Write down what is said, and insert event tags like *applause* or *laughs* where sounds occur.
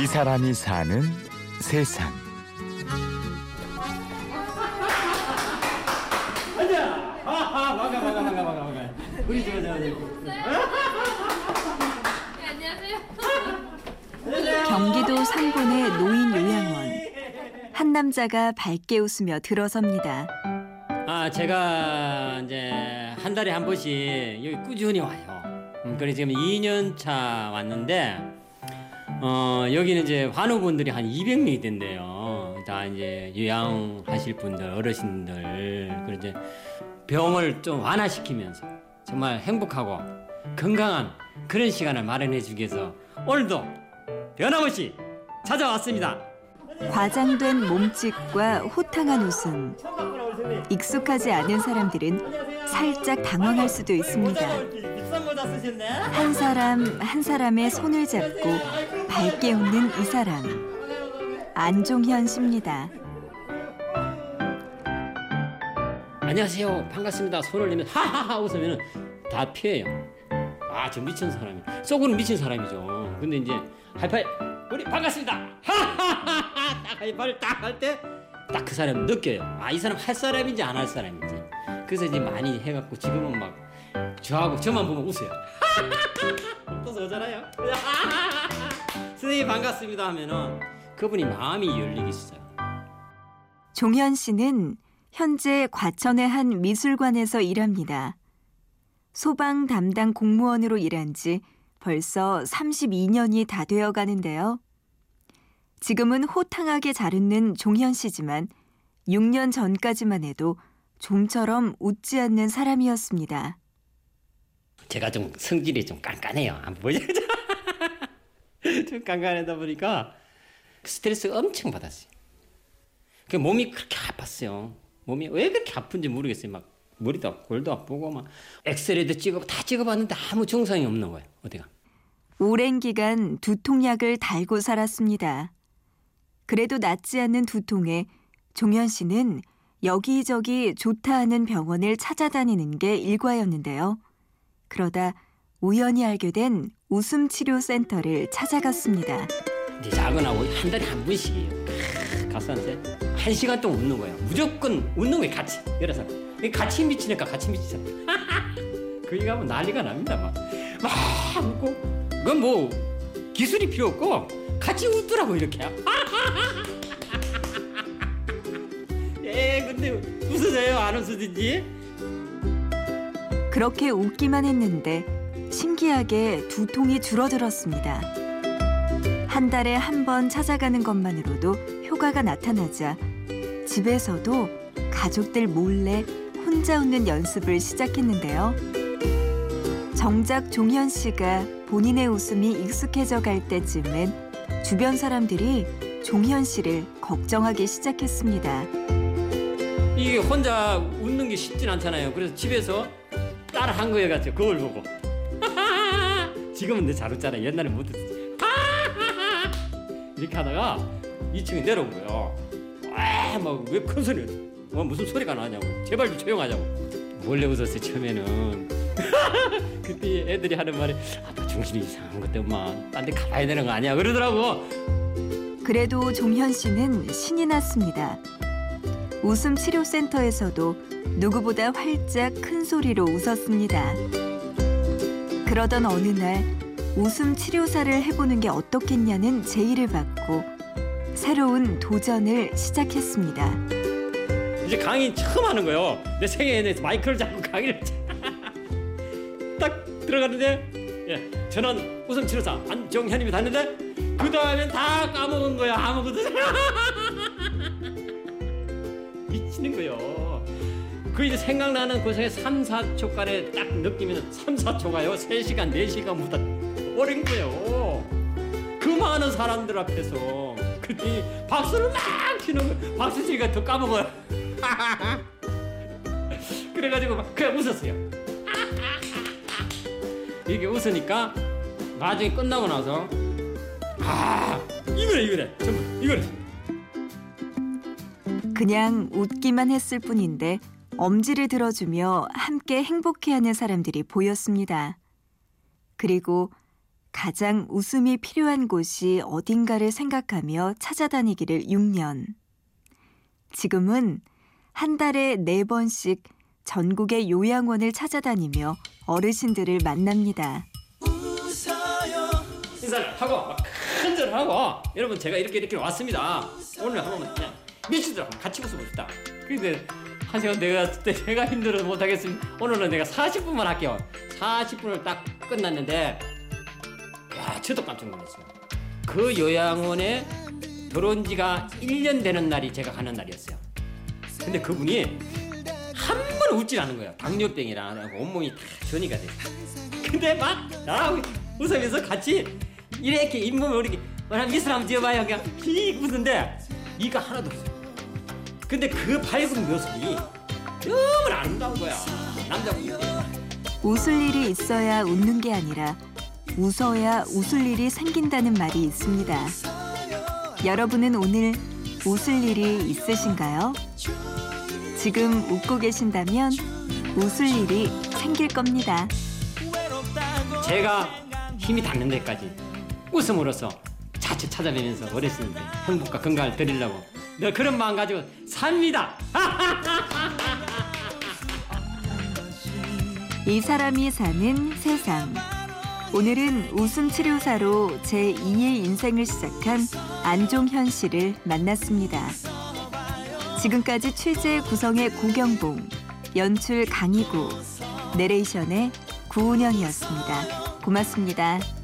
이 사람이 사는 세상. 앉아. 하하 반가 반가 반가 반가 반가. 우리 저저 저. 안녕하세요. 경기도 상본의 노인 요양원. 한 남자가 밝게 웃으며 들어섭니다. 아 제가 이제 한 달에 한 번씩 여기 꾸준히 와요. 음, 그래 지금 2년 차 왔는데 어 여기는 이제 환우분들이 한 200명이 된대요. 다 이제 요양하실 분들 어르신들 그리고 이제 병을 좀 완화시키면서 정말 행복하고 건강한 그런 시간을 마련해 주기 위해서 오늘도 변함없이 찾아왔습니다. 과장된 몸짓과 호탕한 웃음. 익숙하지 않은 사람들은 살짝 당황할 수도 있습니다. 한 사람 한 사람의 손을 잡고 밝게 웃는 이 사람. 안종현 씨입니다. 안녕하세요. 반갑습니다. 손을 내면 하하하 웃으면 다 피해요. 아, 저 미친 사람이. 속으로 미친 사람이죠. 근데 이제 하이파이 우리 반갑습니다. 하하하하 딱 하이파이를 딱할 때 딱 그 사람 느껴요. 아, 이 사람 할 사람인지 안 할 사람인지. 그래서 이제 많이 해갖고 지금은 막 저하고 저만 보면 웃어요. *laughs* 웃어서 오잖아요. *laughs* 선생님 반갑습니다 하면은 그분이 마음이 열리기 시작해요. 종현 씨는 현재 과천의 한 미술관에서 일합니다. 소방 담당 공무원으로 일한 지 벌써 32년이 다 되어 가는데요. 지금은 호탕하게 잘 웃는 종현 씨지만 6년 전까지만 해도 좀처럼 웃지 않는 사람이었습니다. 제가 좀 성질이 좀 깐깐해요. 안 보여요? *laughs* 좀 깐깐하다 보니까 스트레스 엄청 받았어요. 그 몸이 그렇게 아팠어요. 몸이 왜 그렇게 아픈지 모르겠어요. 막 머리도 아프고 골도 아프고 막 엑스레이도 찍어 다 찍어봤는데 아무 증상이 없는 거예요. 어디가? 오랜 기간 두통약을 달고 살았습니다. 그래도 낫지 않는 두통에 종현 씨는 여기저기 좋다 하는 병원을 찾아다니는 게 일과였는데요. 그러다 우연히 알게 된 웃음 치료 센터를 찾아갔습니다. 이제 야근하고 한 달에 한 번씩이에요. 가수한테 한 시간 동안 웃는 거예요. 무조건 웃는 거예요. 같이 사람. 같이 미치니까 같이 미치잖아. *laughs* 거기 가면 난리가 납니다. 막, 막 웃고 그건 뭐 기술이 필요 없고 같이 웃더라고 이렇게. *laughs* 예, 근데 웃어져요 안 웃어지지? 그렇게 웃기만 했는데 신기하게 두통이 줄어들었습니다. 한 달에 한 번 찾아가는 것만으로도 효과가 나타나자 집에서도 가족들 몰래 혼자 웃는 연습을 시작했는데요. 정작 종현 씨가 본인의 웃음이 익숙해져 갈 때쯤엔 주변 사람들이 종현 씨를 걱정하기 시작했습니다. 이게 혼자 웃는 게 쉽진 않잖아요. 그래서 집에서 따라 한 거예요, 같아요. 그걸 보고. *laughs* 지금은 내 잘 웃잖아. 옛날에 못 웃었지. *laughs* 이렇게 하다가 2층에 내려온 거예요. 와, 막왜 큰 소리? 뭐 무슨 소리가 나냐고. 제발 좀 조용하자고. 몰래 웃었어요 처음에는. *laughs* 그때 애들이 하는 말이 아빠 정신이 이상한 것 때문에 엄마 딴 데 가봐야 되는 거 아니야 그러더라고. 그래도 종현 씨는 신이 났습니다. 웃음 치료 센터에서도 누구보다 활짝 큰 소리로 웃었습니다. 그러던 어느 날 웃음 치료사를 해보는 게 어떻겠냐는 제의를 받고 새로운 도전을 시작했습니다. 이제 강의 처음 하는 거예요. 내 생애에 마이크를 잡고 강의를 *laughs* 딱 들어갔는데 예, 저는 웃음 치료사 안정현님이 닿는데 그 다음엔 다 까먹은 거야 아무것도 *laughs* 미치는 거요. 그 이제 생각나는 그 사이 3, 4초간에 딱 느끼면 3, 4초가요 3시간, 4시간보다 오랜 거예요. 그 많은 사람들 앞에서 그때 박수를 막 치는 거 박수 치니까 더 까먹어요. *laughs* 그래가지고 막 그냥 웃었어요. *laughs* 이게 웃으니까 나중에 끝나고 나서 아 이거래 이거래 전부 이거래 그냥 웃기만 했을 뿐인데 엄지를 들어주며 함께 행복해하는 사람들이 보였습니다. 그리고 가장 웃음이 필요한 곳이 어딘가를 생각하며 찾아다니기를 6년. 지금은 한 달에 네번씩 전국의 요양원을 찾아다니며 어르신들을 만납니다. 인사를 하고 막 큰절 하고 여러분 제가 이렇게 이렇게 왔습니다. 오늘 한번 그냥 한번 같이 웃어봅시다. 근데 한 시간 내가 *laughs* 내가 힘들어서 못하겠습니다. 오늘은 내가 40분만 할게요. 40분을 딱 끝났는데 야 저도 깜짝 놀랐어요. 그 요양원에 들어온 지가 1년 되는 날이 제가 가는 날이었어요. 근데 그분이 한 번 웃질 않은 거예요. 당뇨병이라 온몸이 다 전이가 돼. 근데 막 나하고 웃으면서 같이 이렇게 잇몸을 이렇게 한 미술 한번 지어봐요. 그냥 히 웃는데 이가 하나도 없어요. 근데 그 밝은 모습이 너무 아름다운 거야. 남자분이. 웃을 일이 있어야 웃는 게 아니라 웃어야 웃을 일이 생긴다는 말이 있습니다. 여러분은 오늘 웃을 일이 있으신가요? 지금 웃고 계신다면 웃을 일이 생길 겁니다. 제가 힘이 닿는 데까지 웃음으로써 자칫 찾아뵈면서 어르신들 행복과 건강을 드리려고 늘 그런 마음 가지고 삽니다. 이 사람이 사는 세상. 오늘은 웃음 치료사로 제 2의 인생을 시작한 안종현 씨를 만났습니다. 지금까지 취재 구성의 고경봉, 연출 강희구, 내레이션의 구운영이었습니다. 고맙습니다.